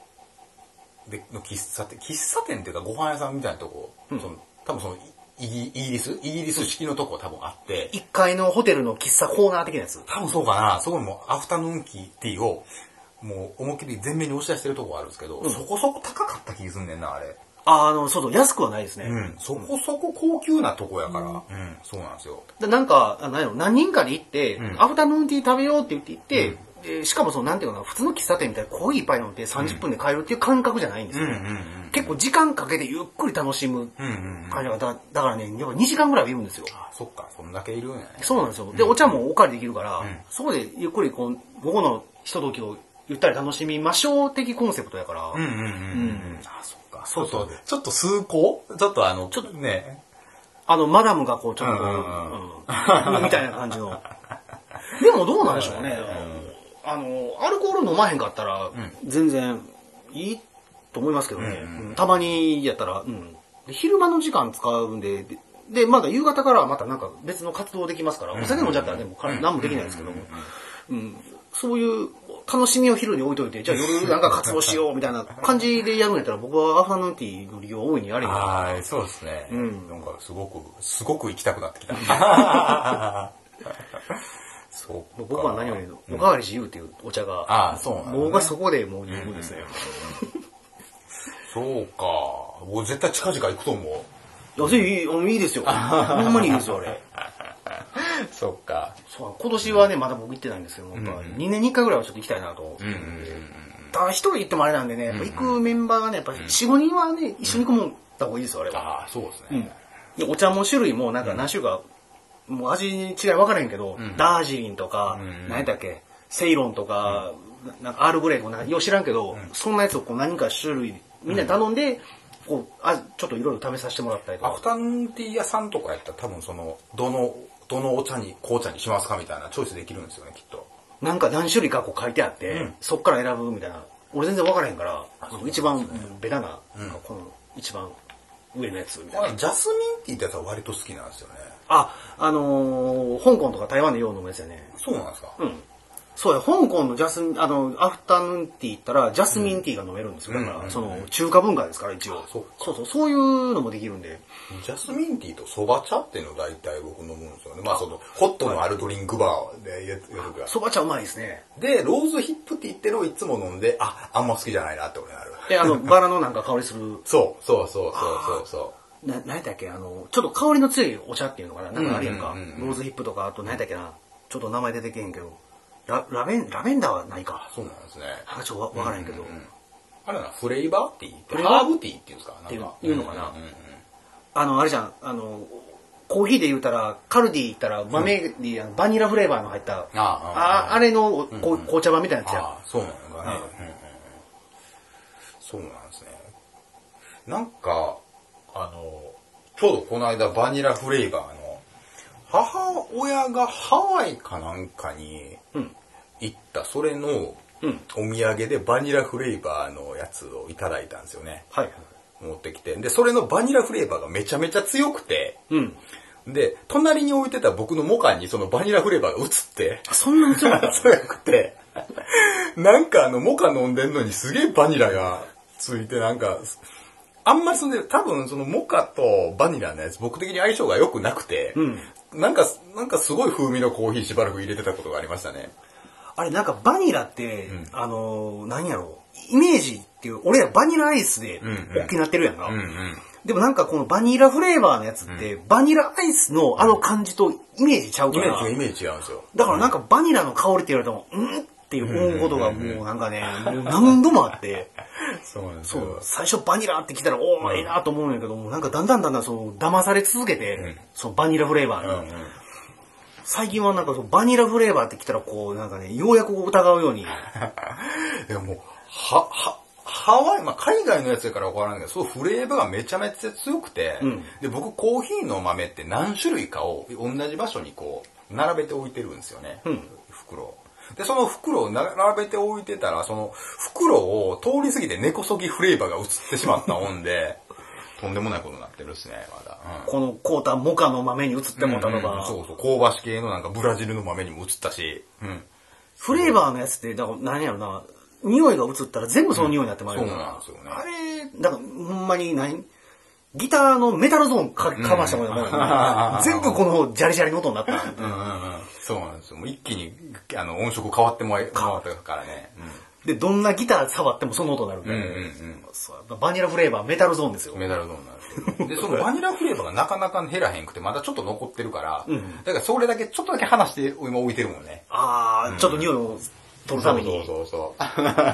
で、の喫茶店、喫茶店っていうかご飯屋さんみたいなとこ、その多分そのイギ、イギリス？イギリス式のとこ多分あって、1階のホテルの喫茶コーナー的なやつ？多分そうかな、そこにもアフタヌーンティーを、もう思いっきり全面に押し出してるとこがあるんですけど、そこそこ高かった気がすんねんな、あれ。あ、あの、そうそう、安くはないですね。うん、そこそこ高級なとこやから、うん、そうなんですよ。でなんか、あ何やろ何人かで行って、んアフタヌーンティー食べようって言って行って、で、しかもその、なんていうのかな、普通の喫茶店みたいなコーヒー一杯飲んで30分で帰るっていう感覚じゃないんですよ。うんうんうん。結構時間かけてゆっくり楽しむうんうんうん。感じが、だだからね、やっぱ2時間ぐらいはいるんですよ。あ、そっか、そんだけいるんやね。そうなんですよ。で、お茶もお借りできるから、んそこでゆっくりこう、午後のひとときをゆったり楽しみましょう的コンセプトやから、うんうんうんうん。あ、そっか。そうそうちょっとちょっと数個ちょっとあの、ちょっとね。あの、マダムがこう、ちょっとこう、うんうんうんみたいな感じの。でもどうなんでしょうね。あの、アルコール飲まへんかったら、全然いいと思いますけどね。うんうんたまにやったら、うん。で昼間の時間使うんで、で、でまだ夕方からはまたなんか別の活動できますから、お酒飲んじゃったらね、も何もできないですけども、うん。そういう楽しみを昼に置いといて、じゃあ夜なんか活動しようみたいな感じでやるんやったら、僕はアフタヌーンティーの利用を大いにやりにはい、そうですね。んなんかすごく、すごく行きたくなってきた。そうか僕は何よりおかわり自由っていうお茶が、ああそうなんだね僕はそこでもう十分ですね。そうか。僕絶対近々行くと思う。いや、いいあのいいですよ。ほんまにいいですよ、あれ。そっか。そう今年はね、まだ僕行ってないんですけど、やっぱ2年に1回ぐらいはちょっと行きたいなと。うんうんうん。ただ一人行ってもあれなんでね、行くメンバーがね、やっぱ4、5人はね、一緒に行くもんた方がいいですよ、あれは。ああ、そうですうんね。でお茶も種類もなんか何種か、もう味に違い分からへんけど、ダージリンとか、ん何やったっけ、セイロンとか、ななんかアールグレイとかなんかよう知らんけど、そんなやつをこう何か種類みんなで頼んで、こうあちょっといろいろ試させてもらったりとかアフ。タヌーンティー屋さんとかやったら多分その、どの、どのお茶に、紅茶にしますかみたいなチョイスできるんですよね、きっと。なんか何種類かこう書いてあって、うんそっから選ぶみたいな。俺全然分からへんから、一番ベタな、なんかこの一番上のやつみたいな。ジャスミンティーってやつは割と好きなんですよね。あ、あのー香港とか台湾でよう飲むやつやね。そうなんですか？うん。そうや、香港のジャスあの、アフタヌーンティー行ったら、ジャスミンティーが飲めるんですよ。だから、その、中華文化ですから、一応。そうそうそう、そういうのもできるんで。ジャスミンティーとそば茶っていうのを大体僕飲むんですよね。まあその、ホットのあるドリンクバーでやるぐらい。そば茶うまいですね。で、ローズヒップティーってのをいつも飲んで、あ、あんま好きじゃないなって俺なる。で、あの、バラのなんか香りする、そう、そうそうそうそうそう。な、何やったっけ、あの、ちょっと香りの強いお茶っていうのかな？なんかあるやんか。ローズヒップとか、あと何やったっけな？ちょっと名前出てけへんけど。ララベン、ラベンダーはないか。そうなんですね。なんかちょっとわわからへんけど。あれな、フレーバーティー？フレーバー？ハーブティーっていうんですか？なんか。っていうのかなうんうんうんあの、あれじゃん、あの、コーヒーで言うたら、カルディ行ったら豆に、あのバニラフレーバーの入った、ああああれのこう紅茶版みたいなやつや。ああ、そうなのかね。うんうんうんそうなんですね。なんか、あの、ちょうどこの間バニラフレーバーの、母親がハワイかなんかにうん。行った、それのうん。お土産でバニラフレーバーのやつをいただいたんですよね。はい。持ってきて。で、それのバニラフレーバーがめちゃめちゃ強くて、うん。で、隣に置いてた僕のモカにそのバニラフレーバーが映って、あそんなに強く て、なんかあの、モカ飲んでんのにすげえバニラがついて、なんか、あんまりその、多分そのモカとバニラのやつ、僕的に相性が良くなくて、うんなんか、なんかすごい風味のコーヒーしばらく入れてたことがありましたね。あれなんかバニラって、ん。あのー、何やろイメージっていう、俺らバニラアイスでうんうん。大きくなってるやんか。うんうん。でもなんかこのバニラフレーバーのやつって、バニラアイスのあの感じとイメージちゃうから。イメージ、イメージ違うんですよ。だからなんかバニラの香りって言われても、うんっていう思うことがもうなんかね、もう何度もあって、そうなんですよ。最初バニラって来たら、おー、ええなと思うんやけども、なんかだんだんだんだんその、騙され続けて、そのバニラフレーバーに。最近はなんかバニラフレーバーって来たらこう、なんかね、ようやく疑うように、いやもう、は、は、ハワイ、まあ、海外のやつやから分からないけど、そうフレーバーがめちゃめちゃ強くて、うんで、僕コーヒーの豆って何種類かを同じ場所にこう、並べて置いてるんですよね。うん袋。で、その袋を並べて置いてたら、その袋を通り過ぎて根こそぎフレーバーが移ってしまったもんで、とんでもないことになってるっすね、まだ。うんこのコータモカの豆に移ってもたのうんうんが、そうそう、香ばし系のなんかブラジルの豆にも移ったし、うん。フレーバーのやつって、だから何やろな、匂いが移ったら全部その匂いになってまいるから、そうなんですよね。あれ、だからほんまに何？ギターのメタルゾーンかかましたもんね、全部このジャリジャリの音になった。うんうんうん。そうなんですよ。もう一気に、あの、音色変わってもらった。からね。で、どんなギター触ってもその音になるから、うんうんうん。バニラフレーバーメタルゾーンですよ。うん。。メダルドームなん でそのバニラフレーバーがなかなか減らへんくて、まだちょっと残ってるから、んだからそれだけ、ちょっとだけ離して今置いてるもんね。あー、ちょっと匂いを取るために。そうそうそう。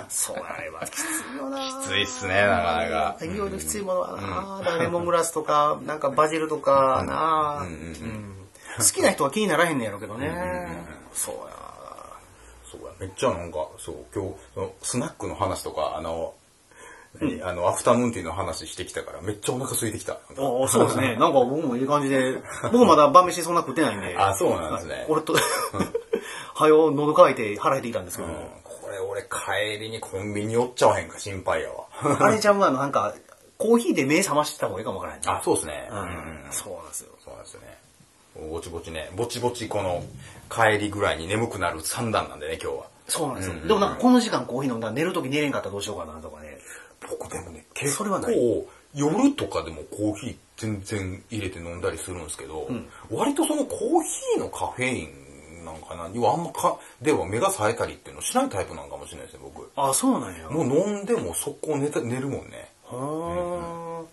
そう。あれはきついよな。きついっすね、なかなか。いろいろきついもの。はな、だからレモングラスとか、なんかバジルとかな、うん好きな人は気にならへんねやろうけどね。そうや。そうや、めっちゃなんか、そう、今日、そのスナックの話とか、あの、何あの、アフタヌーンティーの話してきたから、めっちゃお腹空いてきた。ああ、そうですね。なんか僕もいい感じで、僕まだ晩飯そんな食ってないんで。あ、そうなんですね。俺と、はよ喉乾いて腹減ってきたんですけど、これ俺帰りにコンビニ寄っちゃわへんか心配やわ。あれちゃんはなんか、コーヒーで目覚ましてた方がいいかもわからない、あ、そうですね。うんうんそうなんですよ。そうなんですよね。ぼちぼちね、ぼちぼちこの帰りぐらいに眠くなる三段なんでね、今日は。そうなんですよ。でもなんかこの時間コーヒー飲んだら寝るとき寝れんかったらどうしようかなとかね。僕でもね、結構夜とかでもコーヒー全然入れて飲んだりするんですけど、割とそのコーヒーのカフェインなんかな、にはあんまか、では目が冴えたりっていうのしないタイプなんかもしれないですね、僕。あ、そうなんや。もう飲んでも速攻寝た寝るもんね。は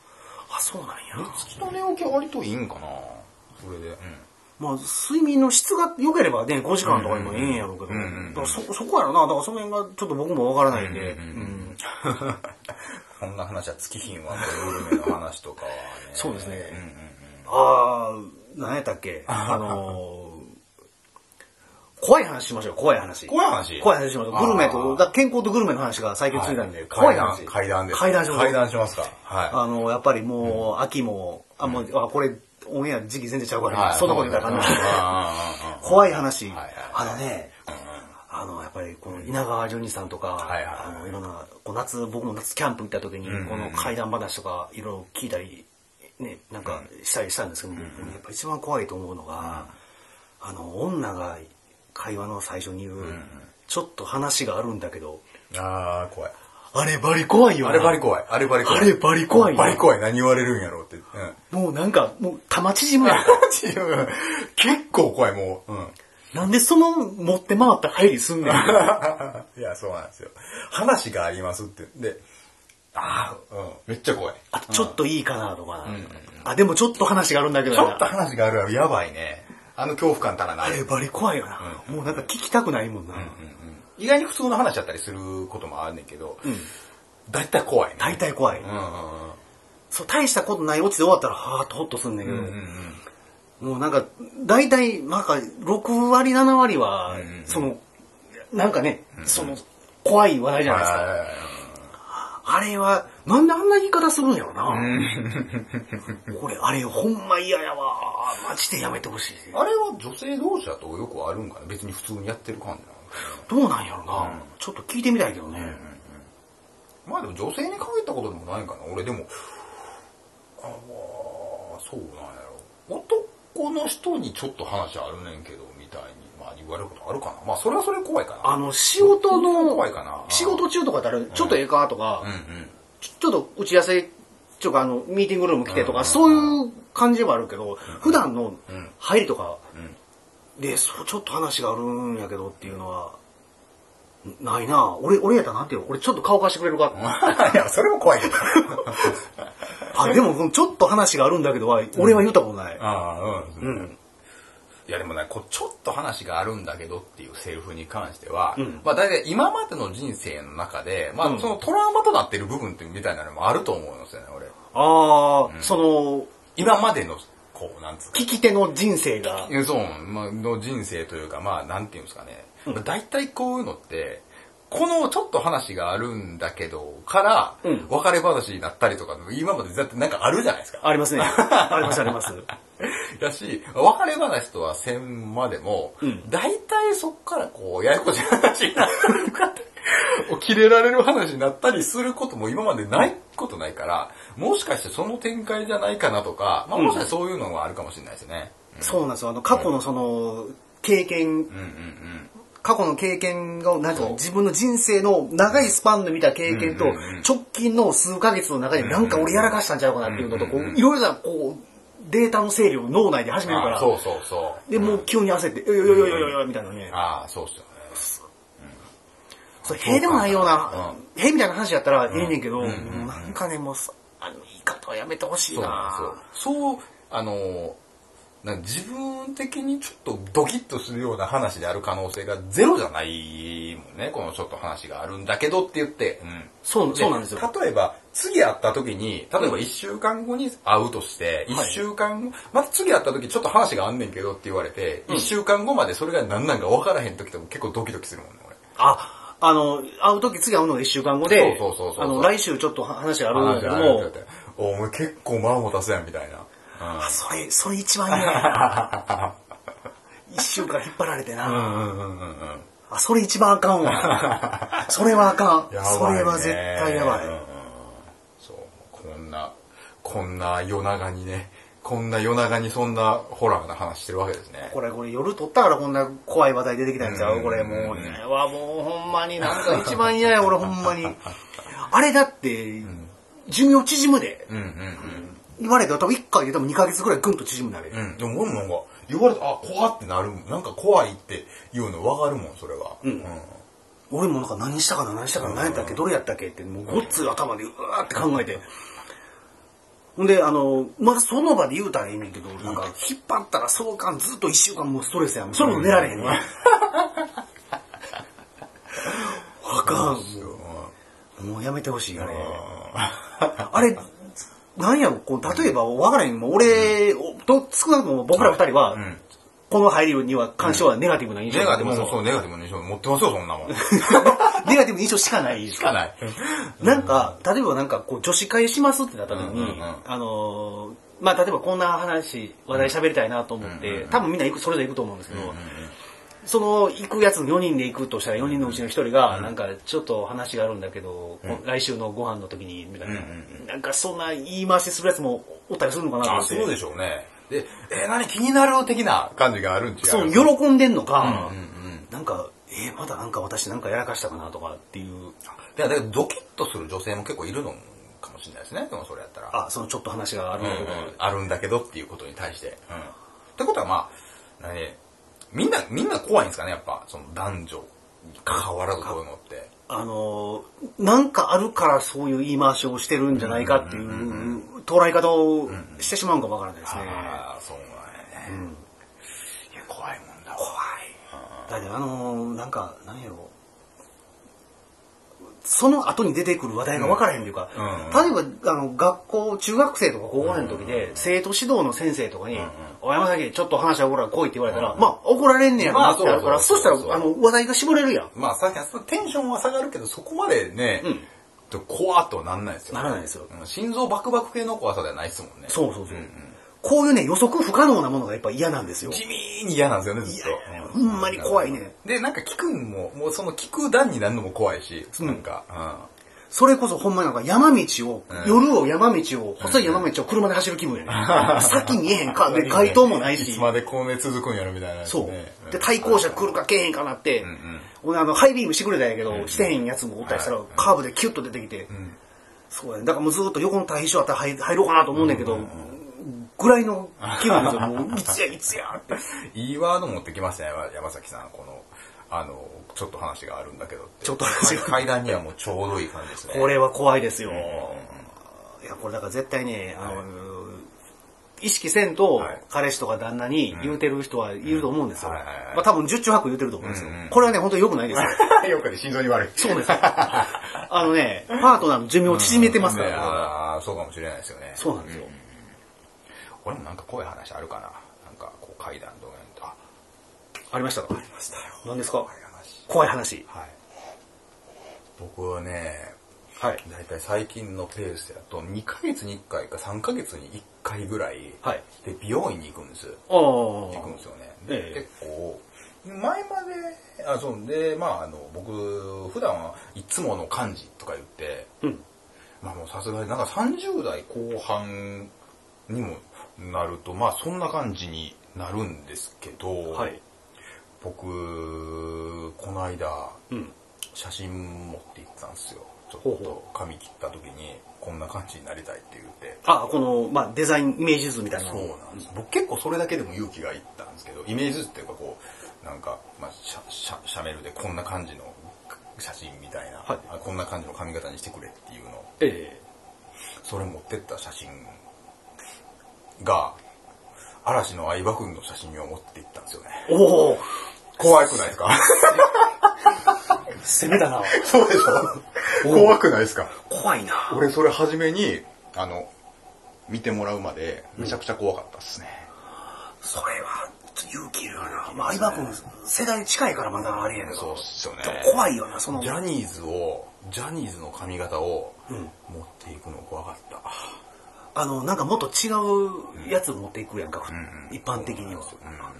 あ、あ、そうなんや。月の寝起きは割といいんかなそれで。うん。まあ、睡眠の質が良ければね、5時間とかでもええんやろうけど、だからそ、そこやろな。だからその辺がちょっと僕もわからないんで、うん こんな話は尽きひんわ、こういうグルメの話とかはね。そうですね。ああ、何やったっけ？あのー怖い話しましょう、怖い話。怖い話？怖い話しましょう。グルメあと、ーだ健康とグルメの話が最近ついたんで、はい怖い話。階段です。階段しましょう階段しますか。はい。あの、やっぱりもう、秋も、あ、もう、あ、これ、オンエア時期全然ちゃうから、はい。そんなこと言ったらあかん 怖い話。はいはい。あのね、あの、やっぱり、この稲川淳二さんとか、はいはい。あの、いろんな、こう夏、僕も夏キャンプ行った時に、この怪談話とか、いろいろ聞いたり、ね、なんか、したりしたんですけど、やっぱ一番怖いと思うのが、あの、女が会話の最初に言う、ちょっと話があるんだけど、ーあー、怖い。あれバリ怖いよなあれバリ怖い。あれバリ怖い。あれバリ怖いよバリ怖い。何言われるんやろうって。うん。もうなんか、もう玉縮むやんか。結構怖い、もう。うん。なんでその持って回った入りすんねん。いや、そうなんですよ。話がありますって。で、ああ、うん。めっちゃ怖い。あとちょっといいかなとかな。あ、でもちょっと話があるんだけどなちょっと話があるわ。やばいね。あの恐怖感たらなあ。れバリ怖いよな。もうなんか聞きたくないもんな。意外に普通の話だったりすることもあるねんけど、だいたい怖いね。大体怖い。うんうんうん。そう、大したことないオチで終わったら、はーっとほっとすんねんけど、もうなんか、大体、なんか、6割、7割は、その、なんかね、その、怖い話題じゃないですか。あれは、なんであんな言い方するんやろな。俺、あれほんま嫌やわ。マジでやめてほしい。あれは女性同士だとよくあるんかな別に普通にやってる感じなのどうなんやろな。ちょっと聞いてみたいけどね。まあでも女性に限ったことでもないんかな俺でも、ああ、そうなんやろ。男の人にちょっと話あるねんけど、みたいに、まあ言われることあるかな。まあそれはそれ怖いかな。あの、仕事の、怖いかな仕事中とかだら、ちょっとええかとか、うんうん。ちょちょっと打ち合わせ、ちょっとあの、ミーティングルーム来てとか、そういう感じはあるけど、普段の入りとか、で、そう、ちょっと話があるんやけどっていうのは、ないな俺、俺やったらなんていうの？俺ちょっと顔貸してくれるか？いや、それも怖い。あ、でも、ちょっと話があるんだけどは、俺は言ったことない。ああ、うん。うん。いやでもね、こうちょっと話があるんだけどっていうセリフに関しては、まあ大体今までの人生の中で、まあそのトラウマとなってる部分ってみたいなのもあると思うんですよね、俺。ああ、その、今までの、こう、なんつうか。聞き手の人生がそう、まあ、の人生というか、まあ、なんていうんですかね。大体こういうのって、このちょっと話があるんだけど、から、うん別れ話になったりとか、今までだってなんかあるじゃないですか。ありますね。ありますあります。だし、別れ話とはせんまでも、ん大体そっからこう、ややこしい話になったりとかって、切れられる話になったりすることも今までないことないから、もしかしてその展開じゃないかなとか、まあもしかしてそういうのはあるかもしれないですよね。そうなんですよ。あの、過去のその、経験、うんうんうん。過去の経験が、なんていうそうの自分の人生の長いスパンで見た経験とうんうんうん、直近の数ヶ月の中でなんか俺やらかしたんちゃうかなっていうのと、こう、いろいろな、こう、データの整理を脳内で始めるから、あそうそうそう。で、もう急に焦って、よよよよよよよみたいなね。ああ、そうっすよね。それ、へでもないようなう、へみたいな話やったらええねんけど、なんかね、もうさ、あの、言い方はやめてほしいそうな。そう、あの、自分的にちょっとドキッとするような話である可能性がゼロじゃないもんね。このちょっと話があるんだけどって言って。うん。そう、そうなんですよ。例えば、次会った時に、例えば1週間後に会うとして、1はい週間後、また次会った時ちょっと話があんねんけどって言われて、1週間後までそれが何なんか分からへん時とか結構ドキドキするもんね、俺。あ、あの、会う時次会うのが一週間後で、そうそうそうそうあの、来週ちょっと話があるんだけども、お前結構間持たすやんみたいな。うんあ、それ、それ一番嫌や。一週間引っ張られてな。うんうんうんうん。あ、それ一番あかんわ。それはあかん。ねそれは絶対やばい。うんうんそう、こんな、こんな夜長にね、こんな夜長にそんなホラーな話してるわけですね。これ、これ夜撮ったからこんな怖い話題出てきたんちゃう？これもうね。わ、もうほんまになんか一番嫌や、俺ほんまに。あれだって、寿命縮むで。うんうん言われたら多分1回で多分2ヶ月ぐらいぐんと縮むなれ。う。でも俺もなんか、言われた、あ、怖ってなる。なんか怖いっていうの分かるもん、それは。うん。俺もなんか何したかな何したかな何やったっけどれやったっけってもうごっつい頭でうわーって考えて。ほんで、あの、まだその場で言うたらええねんけど、なんか引っ張ったらそうかんずっと一週間もうストレスやん。それも寝られへんねん。あかん。もうやめてほしい、あれ。あれ、なんやろ、こう例えば分からへん。もう俺、と少なくとも僕ら二人は、んこの入りには干渉はネガティブな印象ネガティブ、がありますそう、ネガティブな印象持ってますよ、そんなもん。しネガティブな印象しかない。かない。なんか、例えばなんかこう女子会しますってなった時に、うんうんうん。あのーまあ例えばこんな話、話題喋りたいなと思って、多分みんな行く、それぞれ行くと思うんですけど、その行くやつ4人で行くとしたら4人のうちの1人が、なんかちょっと話があるんだけど、こ来週のご飯の時に、みたいな、なんかそんな言い回しするやつもおったりするのかなと思あ、って。そうでしょうね。で、えー、何？気になる的な感じがあるん違う？そう、喜んでんのか、うんうん。なんか、えーまだなんか私なんかやらかしたかなとかっていう、いや、だからドキッとする女性も結構いるのかもしれないですね。でもそれやったら。あ、そのちょっと話があるんだけど、あるんだけどっていうことに対して。うん。ってことはまあ、何みんな、みんな怖いんですかね、やっぱ、その男女に関わらずこういうのって。あのー、なんかあるからそういう言い回しをしてるんじゃないかっていう捉え方をしてしまうんかもわからないですね。ああ、そうなんやね。いや、怖いもん。だってあのー、なんか、なんやろ。その後に出てくる話題が分からへんっていうか、うん。例えば、あの、学校、中学生とか高校生の時で、生徒指導の先生とかに、お山崎、ちょっと話は怒ら来いって言われたら、まあ、怒られんねやろなってなるから、まあそしたら、あの、話題が絞れるやん。まあ、さっきはテンションは下がるけど、そこまでね、うん。と怖っとはなんないですよ。ならないですよ。うん。心臓バクバク系の怖さではないですもんね。そうそうそう。こういうね、予測不可能なものがやっぱ嫌なんですよ。地味に嫌なんですよね、ずっいやと。ほんまに怖いね。で、なんか聞くんも、もうその聞く段になるのも怖いし、なんか、それこそほんまになんか山道を、夜を山道を、細い山道を車で走る気分やね。先見えへんか、で、街灯もないしいつ。までこうね続くんやろみたいなそうね。。で、対向車来るか来えへんかなって、俺あの、ハイビームしてくれたんやけど、してへんやつもおったりしたら、カーブでキュッと出てきて、そうやね。だからもうずっと横の対比所あったら入入ろうかなと思うねんけど、ぐらいの気分ですよ。もう、いつやいつやって。いいワード持ってきましたね、山崎さん。この、あの、ちょっと話があるんだけど。ちょっと話が階段にはもうちょうどいい感じですね。これは怖いですよ。いや、これだから絶対ね、あの、意識せんとはい、彼氏とか旦那に言うてる人はいると思うんですよ。まあ多分十中八九言うてると思うんですよ。これはね、本当に良くないですよ。よくね、心臓に悪い。そうです。あのね、パートナーの寿命を縮めてますから、あーそうかもしれないですよね。そうなんですよ。俺もなんか怖い話あるかな。なんかこう階段とかにあ、ありましたか？ありましたよ。何ですか？怖い話。怖い話。はい。僕はね、はい。だいたい最近のペースだと2ヶ月に1回か3ヶ月に1回ぐらいはい。で美容院に行くんです。ああ。行くんですよね。でええ結構、前まで、あ、そうで、まああの、僕、普段はいつもの感じとか言って、うん。まあもうさすがになんか30代後半にもなると、まあそんな感じになるんですけど、はい。僕、この間、うん。写真持って行ったんですよ。ちょっと髪切った時に、こんな感じになりたいって言って。あ、この、まあ、デザイン、イメージ図みたいな。そうなんです。僕結構それだけでも勇気がいったんですけど、イメージ図っていうかこう、なんか、まあ、シャシャシャメルでこんな感じの写真みたいな、はいあこんな感じの髪型にしてくれっていうのをえそれ持ってった写真が、嵐の相葉君の写真を持って行ったんですよね。おお怖くないですか？攻めだな。そうでしょ？怖くないですか？怖いな。俺それ初めに、あの、見てもらうまでめちゃくちゃ怖かったですね。それは、勇気いるよな。まあ、相葉君、世代近いからまだあれやけど。そうっすよね。怖いよな、その。ジャニーズを、ジャニーズの髪型を持っていくの怖かった。あの、なんかもっと違うやつ持っていくやんか、ん一般的には。うん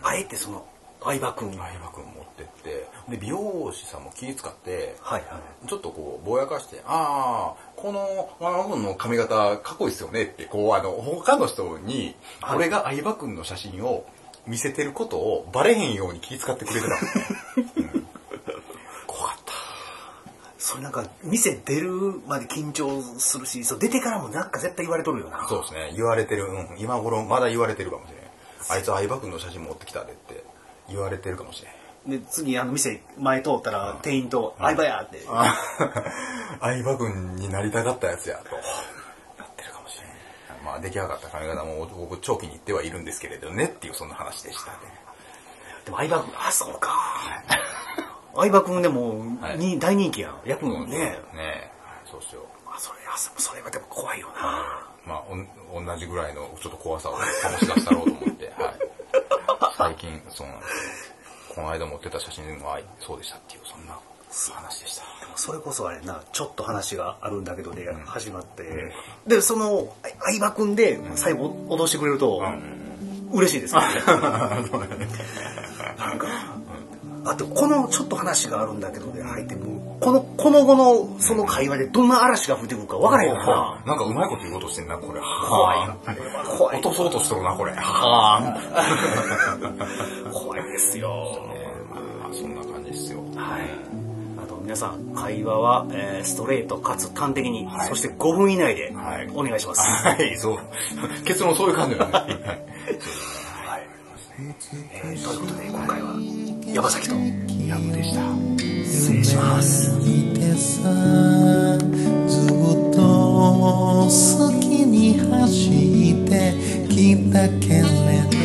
あえてその、相葉君。相葉君持ってって、で、美容師さんも気使って、はいはい。ちょっとこう、ぼやかして、ああ、この、ママ君の髪型かっこいいですよねって、こう、あの、他の人に、はい俺が相葉君の写真を見せてることをバレへんように気遣ってくれてた。うん。それなんか、店出るまで緊張するし、そう出てからもなんか絶対言われとるよな。そうですね、言われてる、うん、今頃まだ言われてるかもしれない。あいつ相葉君の写真持ってきたでって言われてるかもしれない。で、次、あの、店前通ったら、店員と、相葉やって。あ 相葉君になりたかったやつやと。なってるかもしれない。まあ出来上がった髪型も僕長期に行ってはいるんですけれどねっていうそんな話でしたね。でも相葉君、あ、そうか。相葉君でも、はいに大人気やん。役もね。ねえ、そうしよう。あ、それ、あ、そそれはでも怖いよな。まあおん、同じぐらいのちょっと怖さを醸し出したろうと思って、はい。最近、そうなんですよ。この間持ってた写真はそうでしたっていう、そんな話でした。それこそあれな、ちょっと話があるんだけどで始まって、で、その、あ相葉君で最後脅してくれると、嬉しい ですね。なんか、あと、このちょっと話があるんだけどで入っても、この、この後のその会話でどんな嵐が吹いてくるか分からへんからな。なんかうまいこと言おうとしてんな、これ。怖いな。怖い落。とそうとしとるな、これ。は 怖いですよ。まあ、そんな感じですよ。はい。あと皆さん、会話は、えーストレートかつ端的に、はいそして5分以内ではいお願いします。はい、そう。結論そういう感じだね。はいえーということで今回は山崎とヤムでした。失礼します。ずっと好きに走ってきたけれど